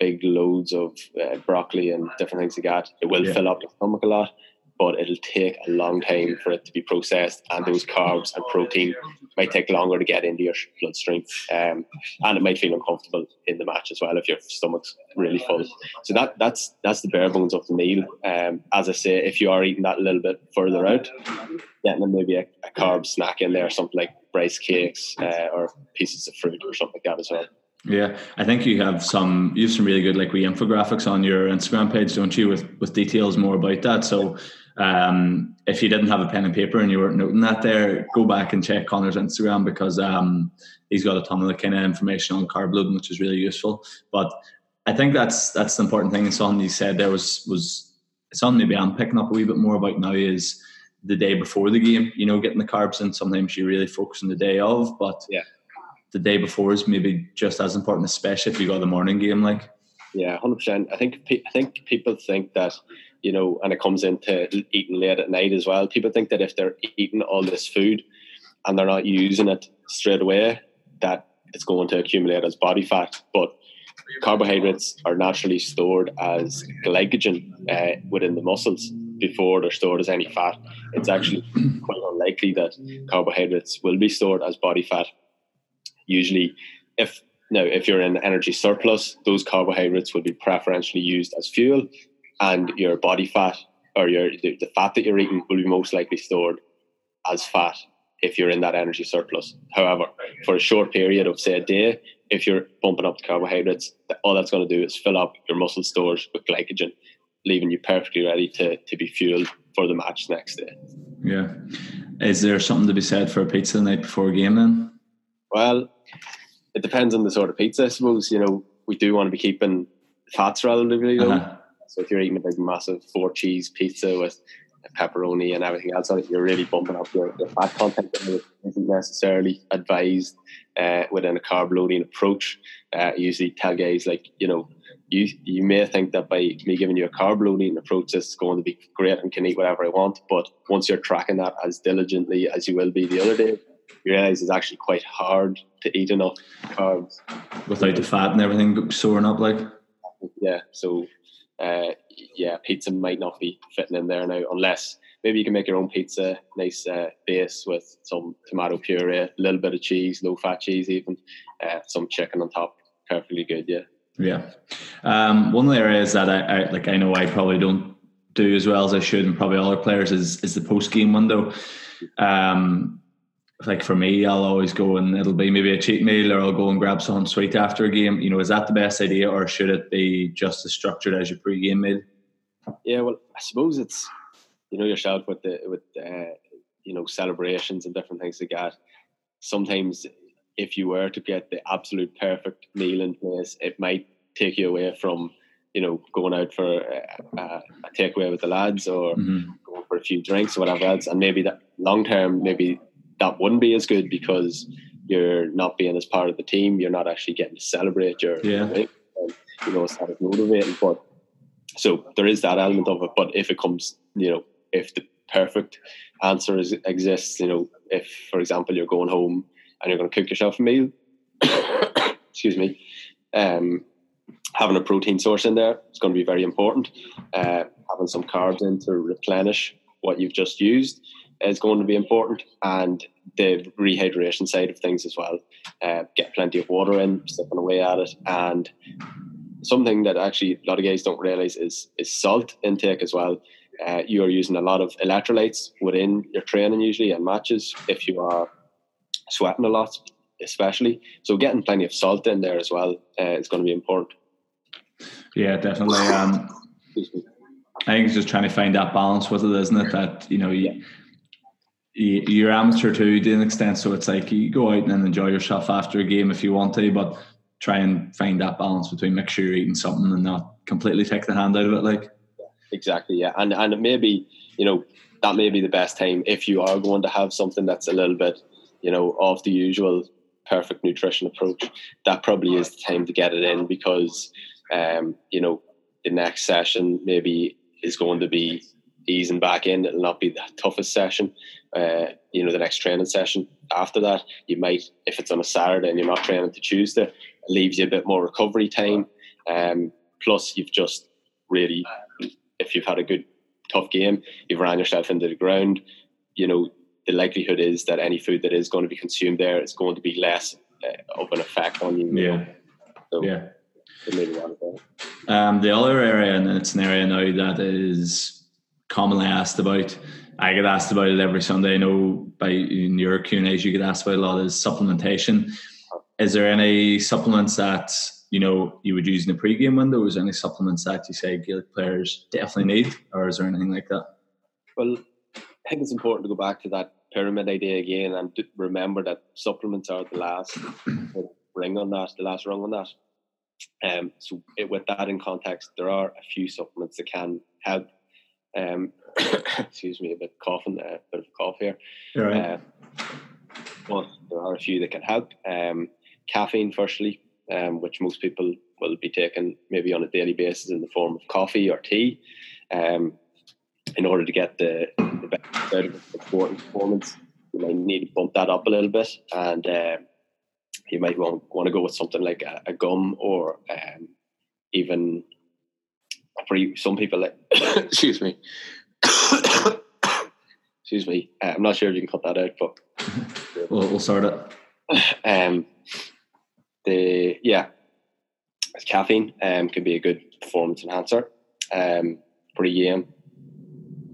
big loads of uh, broccoli and different things like that. It will yeah. fill up your stomach a lot but it'll take a long time for it to be processed, and those carbs and protein might take longer to get into your bloodstream, um, and it might feel uncomfortable in the match as well if your stomach's really full. So that that's that's the bare bones of the meal. Um, as I say, if you are eating that a little bit further out, getting maybe a, a carb snack in there, something like rice cakes uh, or pieces of fruit or something like that as well. Yeah, I think you have some you have some really good like we infographics on your Instagram page, don't you, with with details more about that. So um, if you didn't have a pen and paper and you weren't noting that there, go back and check Conor's Instagram because um, he's got a ton of the kind of information on carb loading, which is really useful. But I think that's that's the important thing. And something you said there was was something maybe I'm picking up a wee bit more about now is the day before the game. You know, getting the carbs in. Sometimes you really focus on the day of, but yeah, the day before is maybe just as important, especially if you got the morning game. Like, yeah, hundred percent. I think I think people think that you know, and it comes into eating late at night as well. People think that if they're eating all this food and they're not using it straight away, that it's going to accumulate as body fat. But carbohydrates are naturally stored as glycogen uh, within the muscles before they're stored as any fat. It's actually quite unlikely that carbohydrates will be stored as body fat. Usually, if now if you're in energy surplus, those carbohydrates will be preferentially used as fuel and your body fat or your the, the fat that you're eating will be most likely stored as fat if you're in that energy surplus. However, for a short period of say a day, if you're bumping up the carbohydrates, all that's going to do is fill up your muscle stores with glycogen, leaving you perfectly ready to to be fueled for the match next day. Yeah. Is there something to be said for a pizza the night before a game then? Well, it depends on the sort of pizza, I suppose. You know, we do want to be keeping fats relatively low. Uh-huh. So if you're eating a big, massive four cheese pizza with pepperoni and everything else on it, you're really bumping up your, your fat content that isn't necessarily advised uh, within a carb loading approach. Uh, usually tell guys like, you know, you you may think that by me giving you a carb loading approach, this is going to be great and can eat whatever I want. But once you're tracking that as diligently as you will be the other day, you realize it's actually quite hard to eat enough carbs without the fat and everything soaring up. Like, yeah. So uh, yeah, pizza might not be fitting in there now unless maybe you can make your own pizza, nice uh, base with some tomato puree, a little bit of cheese, low fat cheese, even uh, some chicken on top. Perfectly good, yeah. Yeah. Um, one of the areas that I, I, like, I know I probably don't do as well as I should, and probably other players is is the post game window. Um, like for me, I'll always go and it'll be maybe a cheat meal or I'll go and grab something sweet after a game. You know, is that the best idea or should it be just as structured as your pre-game meal? Yeah, well, I suppose it's you know yourself with the with uh, you know celebrations and different things like that. Sometimes, if you were to get the absolute perfect meal in place, it might take you away from you know going out for a, a takeaway with the lads or mm-hmm. going for a few drinks or whatever else. And maybe that long term, maybe that wouldn't be as good because you're not being as part of the team. You're not actually getting to celebrate your yeah. Right? And, you know, it's not as motivating. But so there is that element of it. But if it comes, you know, if the perfect answer is, exists, you know, if for example you're going home and you're going to cook yourself a meal, excuse me, um, having a protein source in there is going to be very important. Uh, having some carbs in to replenish what you've just used is going to be important, and the rehydration side of things as well. Uh, get plenty of water in, sipping away at it, and something that actually a lot of guys don't realize is is salt intake as well. Uh, you are using a lot of electrolytes within your training usually and matches if you are sweating a lot, especially. So getting plenty of salt in there as well uh, is going to be important. Yeah, definitely. Um, I think it's just trying to find that balance with it, isn't it? That you know, you, you're amateur too to an extent, so it's like you go out and enjoy yourself after a game if you want to, but try and find that balance between make sure you're eating something and not completely take the hand out of it. Like exactly, yeah, and and maybe you know that may be the best time if you are going to have something that's a little bit you know off the usual perfect nutrition approach. That probably is the time to get it in because um, you know the next session maybe is going to be easing back in. It'll not be the toughest session. Uh, you know, the next training session after that, you might, if it's on a Saturday and you're not training to Tuesday, it leaves you a bit more recovery time. Um, plus, you've just really, if you've had a good tough game, you've ran yourself into the ground. You know, the likelihood is that any food that is going to be consumed there is going to be less uh, of an effect on you. Yeah. Know? So, yeah. Um, the other area, and it's an area now that is commonly asked about. I get asked about it every Sunday. I know by in your Q and A's you get asked about a lot is supplementation. Is there any supplements that you know you would use in the pre-game window? Is there any supplements that you say Gaelic players definitely need, or is there anything like that? Well, I think it's important to go back to that pyramid idea again and remember that supplements are the last ring on that, the last rung on that. Um, so it, with that in context, there are a few supplements that can help um, excuse me, a bit coughing, a bit of cough here. Right. Uh, but there are a few that can help. Um, caffeine, firstly, um, which most people will be taking maybe on a daily basis in the form of coffee or tea, um, in order to get the, the best out of performance. You might need to bump that up a little bit, and uh, you might want, want to go with something like a, a gum or um, even for some people like excuse me. Excuse me. Uh, i'm not sure if you can cut that out but we'll, we'll sort it. Um the yeah caffeine um can be a good performance enhancer um a game.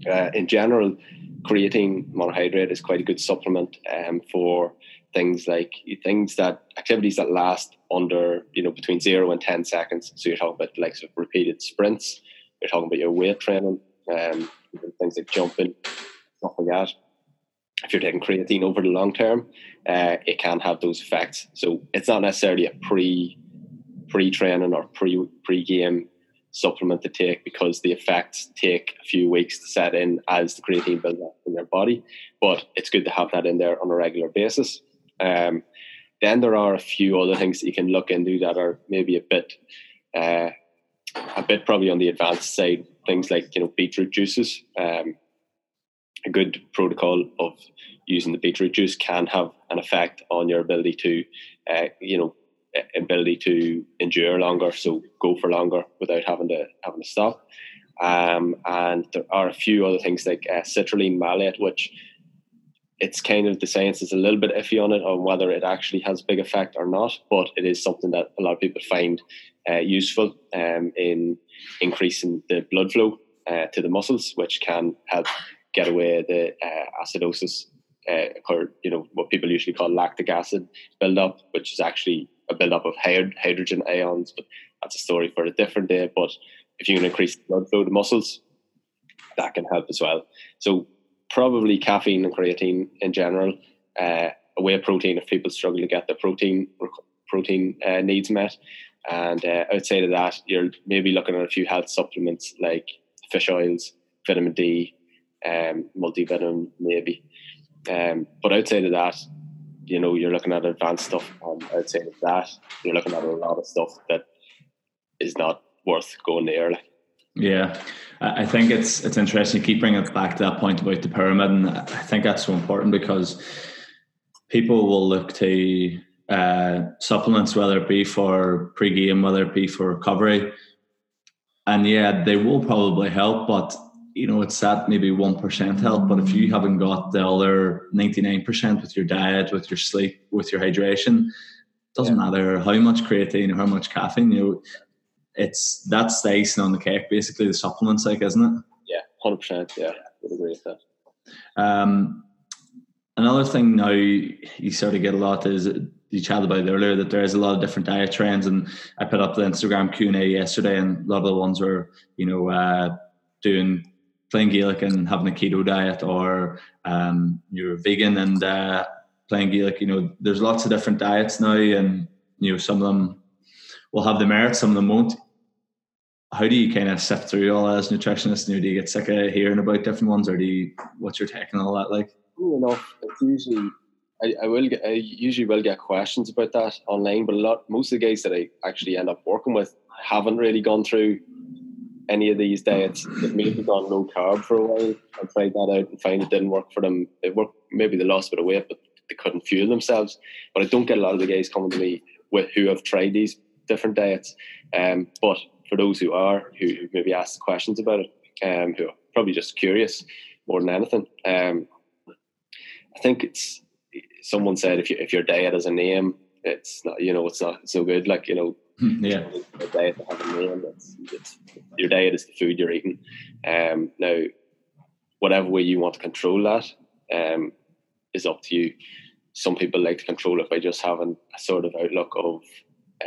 uh, in general creatine monohydrate is quite a good supplement um, for things like things that activities that last under you know between zero and ten seconds. So you're talking about like sort of repeated sprints. You're talking about your weight training, um, things like jumping, stuff like that. If you're taking creatine over the long term, uh, it can have those effects. So it's not necessarily a pre pre training or pre pre game supplement to take because the effects take a few weeks to set in as the creatine builds up in your body. But it's good to have that in there on a regular basis. Um, then there are a few other things that you can look into that are maybe a bit, uh, a bit probably on the advanced side. Things like you know beetroot juices. Um, a good protocol of using the beetroot juice can have an effect on your ability to, uh, you know, ability to endure longer. So go for longer without having to having to stop. Um, and there are a few other things like uh, citrulline malate, which it's kind of the science is a little bit iffy on it on whether it actually has big effect or not, but it is something that a lot of people find uh, useful um, in increasing the blood flow uh, to the muscles, which can help get away the uh, acidosis uh, occur, you know, what people usually call lactic acid buildup, which is actually a buildup of hydrogen ions. But that's a story for a different day. But if you can increase the blood flow to muscles, that can help as well. So probably caffeine and creatine in general. Uh, a whey protein if people struggle to get their protein protein uh, needs met. And uh, outside of that, you're maybe looking at a few health supplements like fish oils, vitamin D, um, multivitamin maybe. Um, but outside of that, you know, you're looking at advanced stuff. And outside of that, you're looking at a lot of stuff that is not worth going there. Like. Yeah, I think it's it's interesting. You keep bringing it back to that point about the pyramid, and I think that's so important because people will look to uh, supplements, whether it be for pre-game, whether it be for recovery, and yeah, they will probably help, but you know it's that maybe one percent help. But if you haven't got the other ninety nine percent with your diet, with your sleep, with your hydration, doesn't yeah. matter how much creatine or how much caffeine. You know, it's that's the icing on the cake, basically the supplements, like, isn't it? Yeah, hundred percent. Yeah, would agree with that. Um, another thing now you sort of get a lot is you chatted about earlier that there is a lot of different diet trends, and I put up the Instagram Q and A yesterday, and a lot of the ones were you know uh, doing playing Gaelic and having a keto diet, or um, you're vegan and uh, playing Gaelic. You know, there's lots of different diets now, and you know some of them will have the merit, some of them won't. How do you kind of sift through all that as nutritionists? do you get sick of hearing about different ones, or do you? What's your take on all that like? enough, it's usually I, I will get I usually will get questions about that online, but a lot most of the guys that I actually end up working with haven't really gone through any of these diets. They've maybe gone low carb for a while and tried that out and find it didn't work for them. It worked maybe they lost a bit of weight, but they couldn't fuel themselves. But I don't get a lot of the guys coming to me with who have tried these different diets. Um, but for those who are, who, who maybe ask questions about it, um, who are probably just curious more than anything, um, I think it's someone said if you, if your diet has a name, it's not you know it's not so good. Like you know, hmm, yeah, a diet a name. It's, it's, your diet is the food you're eating. Um, now, whatever way you want to control that um, is up to you. Some people like to control it by just having a sort of outlook of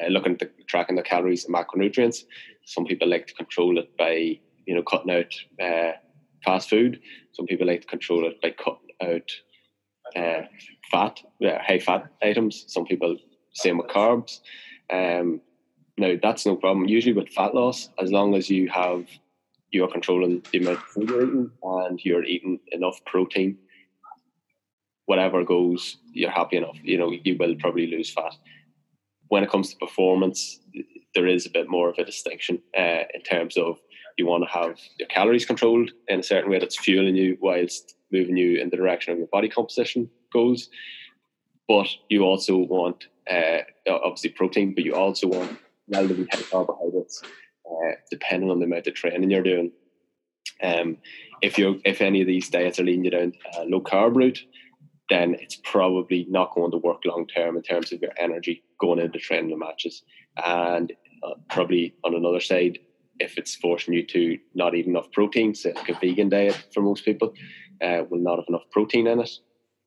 uh, looking at the, tracking the calories and macronutrients. Some people like to control it by you know cutting out uh, fast food. Some people like to control it by cutting out uh, fat, uh, high fat items. Some people same with carbs. Um, now that's no problem. Usually with fat loss, as long as you have you are controlling the amount of food you're eating and you're eating enough protein, whatever goes, you're happy enough. You know, you will probably lose fat. When it comes to performance, there is a bit more of a distinction uh, in terms of you want to have your calories controlled in a certain way that's fueling you whilst moving you in the direction of your body composition goals. But you also want, uh, obviously, protein, but you also want relatively high carbohydrates, uh, depending on the amount of training you're doing. Um, if you if any of these diets are leading you down a low carb route, then it's probably not going to work long term in terms of your energy going into training matches. And uh, probably on another side, if it's forcing you to not eat enough protein, say like a vegan diet for most people, uh, will not have enough protein in it.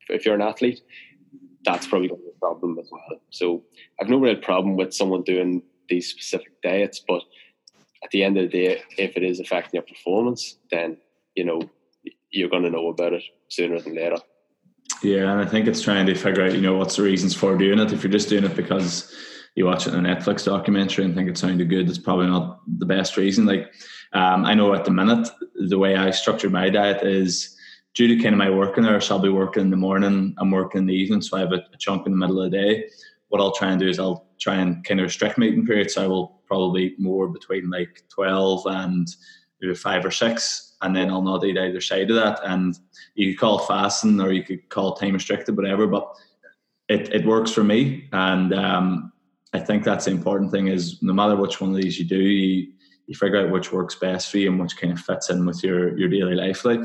If you're an athlete, that's probably going to be a problem as well. So I've no real problem with someone doing these specific diets, but at the end of the day, if it is affecting your performance, then you know you're going to know about it sooner than later. Yeah, and I think it's trying to figure out, you know, what's the reasons for doing it. If you're just doing it because you watch it in a Netflix documentary and think it sounded good, it's probably not the best reason. Like, um, I know at the minute, the way I structure my diet is due to kind of my working hours, I'll be working in the morning, I'm working in the evening, so I have a, a chunk in the middle of the day. What I'll try and do is I'll try and kind of restrict my eating periods. So I will probably eat more between like 12 and maybe five or six, and then I'll not eat either side of that. And you could call it fasting or you could call it time restricted, whatever, but it, it works for me. And um, I think that's the important thing is no matter which one of these you do, you, you figure out which works best for you and which kind of fits in with your, your daily life. Like,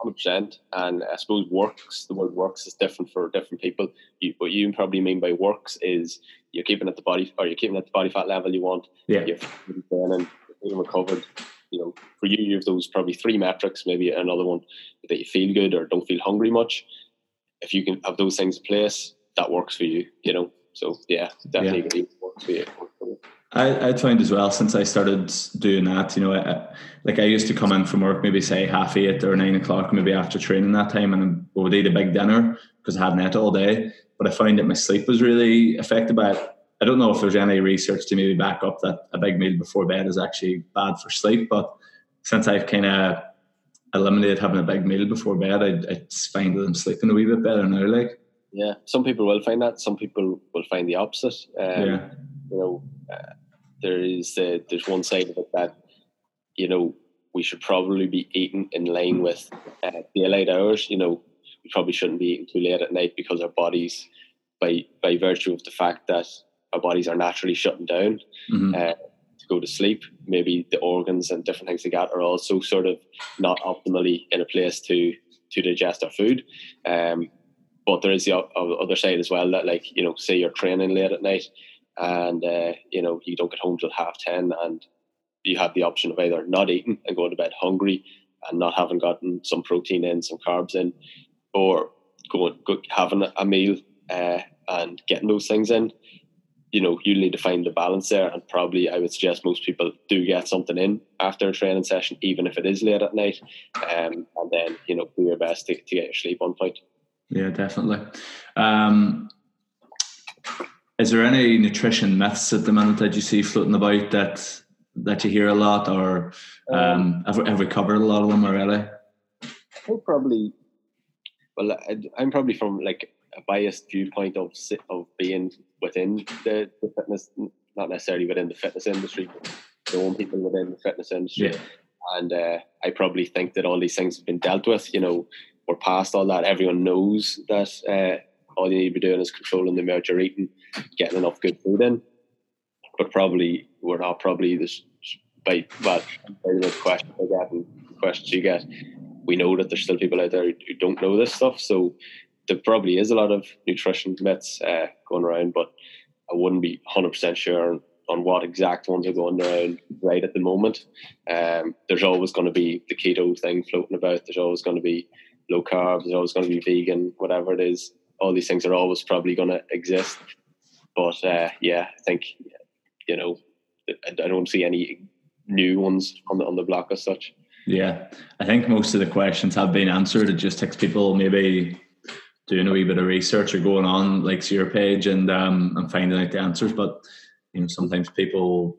hundred percent. And I suppose works. The word works is different for different people. You, what you probably mean by works is you're keeping at the body, or you're keeping at the body fat level you want. Yeah. You're you're recovered. You know, for you, you have those probably three metrics. Maybe another one that you feel good or don't feel hungry much. if you can have those things in place, that works for you. You know, so yeah, definitely yeah. works for you. I, I find as well since I started doing that, you know, I, like I used to come in from work maybe say half eight or nine o'clock, maybe after training that time, and I would eat a big dinner because I hadn't ate all day. But I found that my sleep was really affected by it. I don't know if there's any research to maybe back up that a big meal before bed is actually bad for sleep, but since I've kind of eliminated having a big meal before bed, I, I find that I'm sleeping a wee bit better now. Like, yeah, some people will find that. Some people will find the opposite. Um, yeah, you know, uh, there is uh, there's one side of it that you know we should probably be eating in line with uh, daylight hours. You know, we probably shouldn't be eating too late at night because our bodies, by by virtue of the fact that our bodies are naturally shutting down. Mm-hmm. Uh, to go to sleep. Maybe the organs and different things like that are also sort of not optimally in a place to to digest our food. Um, but there is the other side as well that, like you know, say you're training late at night, and uh, you know you don't get home till half ten, and you have the option of either not eating and going to bed hungry and not having gotten some protein in, some carbs in, or going go, having a meal uh, and getting those things in you know, you need to find the balance there. And probably I would suggest most people do get something in after a training session, even if it is late at night. Um, and then, you know, do your best to, to get your sleep on point. Yeah, definitely. Um, is there any nutrition myths at the minute that you see floating about that that you hear a lot, or um, um have, have we covered a lot of them already? I probably. Well, I'm probably from like a biased viewpoint of of being within the, the fitness, not necessarily within the fitness industry, but knowing people within the fitness industry. Yeah. And uh, I probably think that all these things have been dealt with. You know, we're past all that. Everyone knows that uh, all you need to be doing is controlling the amount you're eating, getting enough good food in. But probably we're not probably this by but by the questions I get and questions you get. We know that there's still people out there who don't know this stuff. So there probably is a lot of nutrition myths uh, going around, but I wouldn't be 100% sure on what exact ones are going around right at the moment. Um, there's always going to be the keto thing floating about. There's always going to be low carb. There's always going to be vegan, whatever it is. All these things are always probably going to exist. But uh, yeah, I think you know I don't see any new ones on the on the block as such. Yeah, I think most of the questions have been answered. It just takes people maybe doing a wee bit of research or going on like your page and um, and finding out the answers. But you know, sometimes people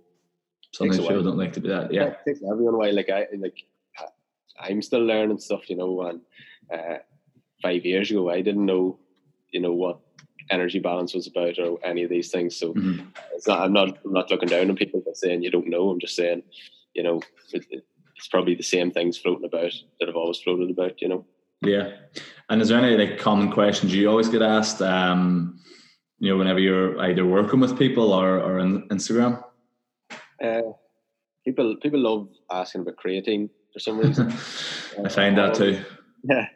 sometimes people don't like to do that. Yeah, it takes everyone away. Like I like I'm still learning stuff, you know. And uh, five years ago, I didn't know, you know, what energy balance was about or any of these things. So mm-hmm. it's not. I'm not. I'm not looking down on people that saying you don't know. I'm just saying, you know, it, it's probably the same things floating about that have always floated about. You know. Yeah. And is there any like common questions you always get asked? Um, you know, whenever you're either working with people or, or on Instagram? Uh, people people love asking about creatine for some reason. I find that too. Yeah.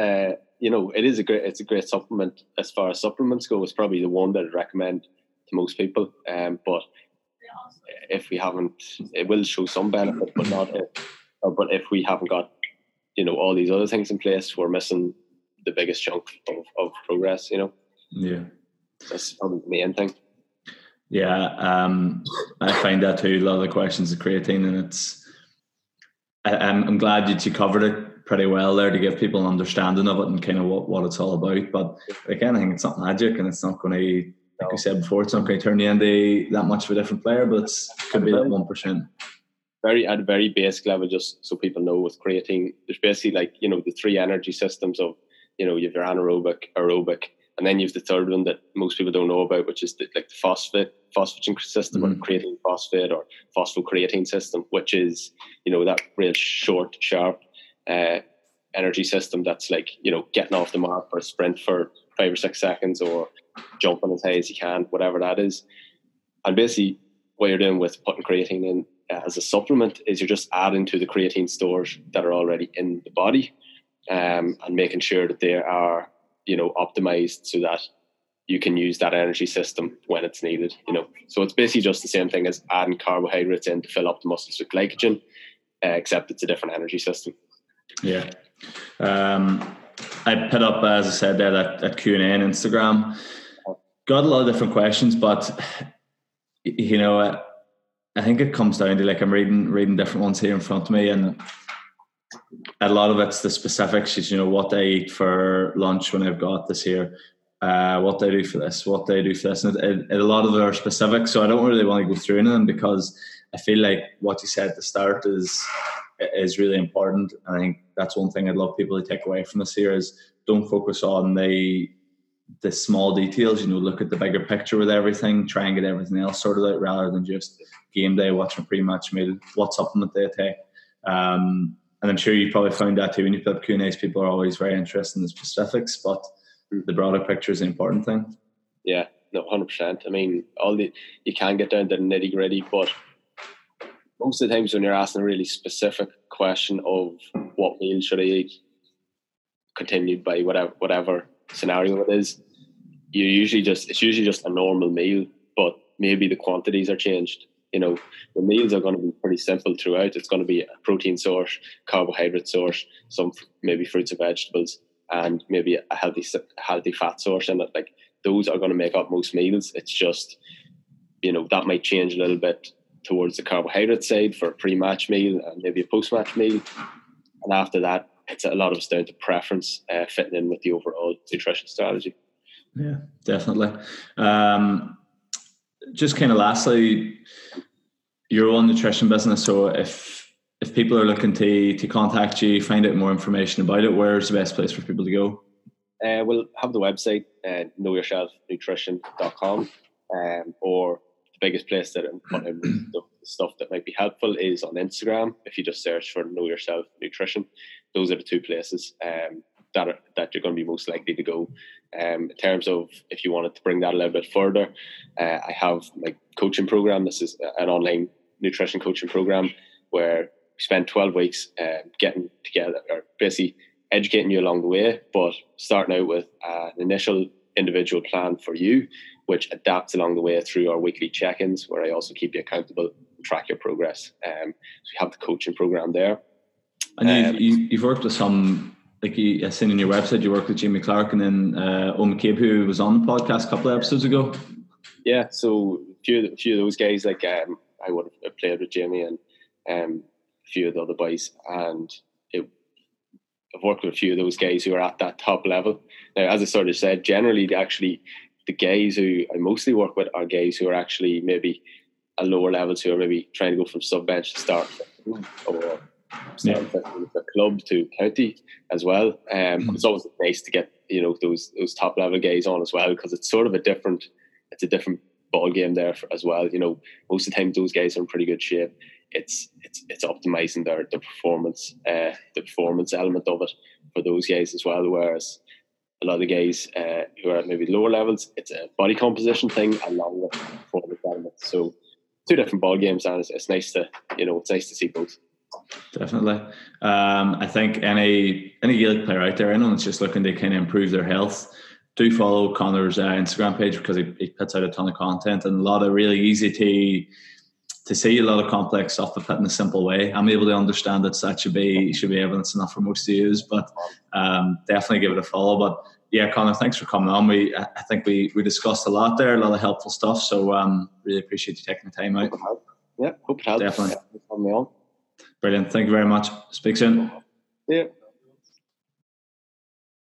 Uh, you know, it is a great it's a great supplement as far as supplements go. It's probably the one that I'd recommend to most people. Um, but if we haven't, it will show some benefit, but not if, but if we haven't got you know all these other things in place, we're missing the biggest chunk of, of progress. You know. Yeah. That's probably the main thing. Yeah, um, I find that too. A lot of the questions are creatine, and it's. I, I'm, I'm glad that you covered it pretty well there to give people an understanding of it and kind of what, what it's all about. But again, I think it's not magic, and it's not going to, like no. said before, it's not going to turn you into that much of a different player. But it could be that one percent very at a very basic level, just so people know with creatine, there's basically like, you know, the three energy systems of, you know, you have your anaerobic, aerobic, and then you have the third one that most people don't know about, which is the, like the phosphate phosphagen system mm-hmm. or creatine phosphate or phosphocreatine system, which is, you know, that real short, sharp uh, energy system that's like, you know, getting off the mark for a sprint for five or six seconds or jumping as high as you can, whatever that is. And basically what you're doing with putting creatine in as a supplement is you're just adding to the creatine stores that are already in the body um, and making sure that they are you know optimized so that you can use that energy system when it's needed you know. So it's basically just the same thing as adding carbohydrates in to fill up the muscles with glycogen uh, except it's a different energy system. Yeah. Um, I put up, as I said there, that, that Q and A on Instagram. Got a lot of different questions, but you know, I think it comes down to like I'm reading reading different ones here in front of me, and a lot of it's the specifics. Is you know what they eat for lunch when I've got this here, uh, what they do for this, what they do for this, and it, it, a lot of them are specific. So I don't really want to go through any of them because I feel like what you said at the start is is really important. And I think that's one thing I'd love people to take away from this here is don't focus on the the small details. You know, look at the bigger picture with everything. Try and get everything else sorted out rather than just game day watching pre-match meal. What supplement they take. Um, and I'm sure you probably found that too when you put up Q and A's. People are always very interested in the specifics, but the broader picture is the important thing. Yeah, no, hundred percent. I mean, all the you can get down to the nitty gritty, but most of the times when you're asking a really specific question of what meal should I eat, continued by whatever whatever scenario it is, you usually just it's usually just a normal meal, but maybe the quantities are changed. You know, the meals are going to be pretty simple throughout. It's going to be a protein source, carbohydrate source, some maybe fruits and vegetables, and maybe a healthy healthy fat source in it. Like those are going to make up most meals. It's just you know that might change a little bit towards the carbohydrate side for a pre-match meal and maybe a post-match meal, and after that, it's a lot of it's down to preference uh, fitting in with the overall nutrition strategy. Yeah, definitely. Um, just kind of lastly, your own nutrition business. So if if people are looking to to contact you, find out more information about it, where's the best place for people to go? Uh, we'll have the website, uh, knowyourselfnutrition.com, um, or the biggest place that I'm putting the stuff that might be helpful is on Instagram. If you just search for Know Yourself Nutrition, those are the two places um, that are, that you're going to be most likely to go. Um, in terms of if you wanted to bring that a little bit further, uh, I have my coaching program. This is an online nutrition coaching program where we spend 12 weeks uh, getting together or basically educating you along the way, but starting out with uh, an initial individual plan for you, which adapts along the way through our weekly check-ins, where I also keep you accountable and track your progress. Um, so we have the coaching program there. And you've, um, you've worked with some, like you, I seen in your website, you worked with Jamie Clark and then uh, Owen McCabe, who was on the podcast a couple of episodes ago. Yeah, so a few, a few of those guys, like um, I would have played with Jamie and um, a few of the other boys, and it, I've worked with a few of those guys who are at that top level. Now, as I sort of said, generally, actually, the guys who I mostly work with are guys who are actually maybe at lower levels who are maybe trying to go from sub bench to start or yeah. the club to county as well. Um, mm. It's always nice to get you know those those top level guys on as well because it's sort of a different it's a different ball game there for, as well. You know, most of the time those guys are in pretty good shape it's it's it's optimizing their the performance uh, the performance element of it for those guys as well. Whereas a lot of the guys uh, who are at maybe lower levels, it's a body composition thing along with performance element. So two different ball games, and it's, it's nice to you know it's nice to see both. Definitely, um, I think any any Gaelic player out there, anyone that's just looking to kind of improve their health, do follow Conor's uh, Instagram page because he, he puts out a ton of content and a lot of really easy to to see a lot of complex stuff but put in a simple way. I'm able to understand that that should be should be evidence enough for most to use, but um, definitely give it a follow. But yeah, Conor, thanks for coming on. We I think we we discussed a lot there, a lot of helpful stuff. So um, really appreciate you taking the time out. Yeah, hope it helps. Definitely. Brilliant. Thank you very much. Speak soon. Yeah.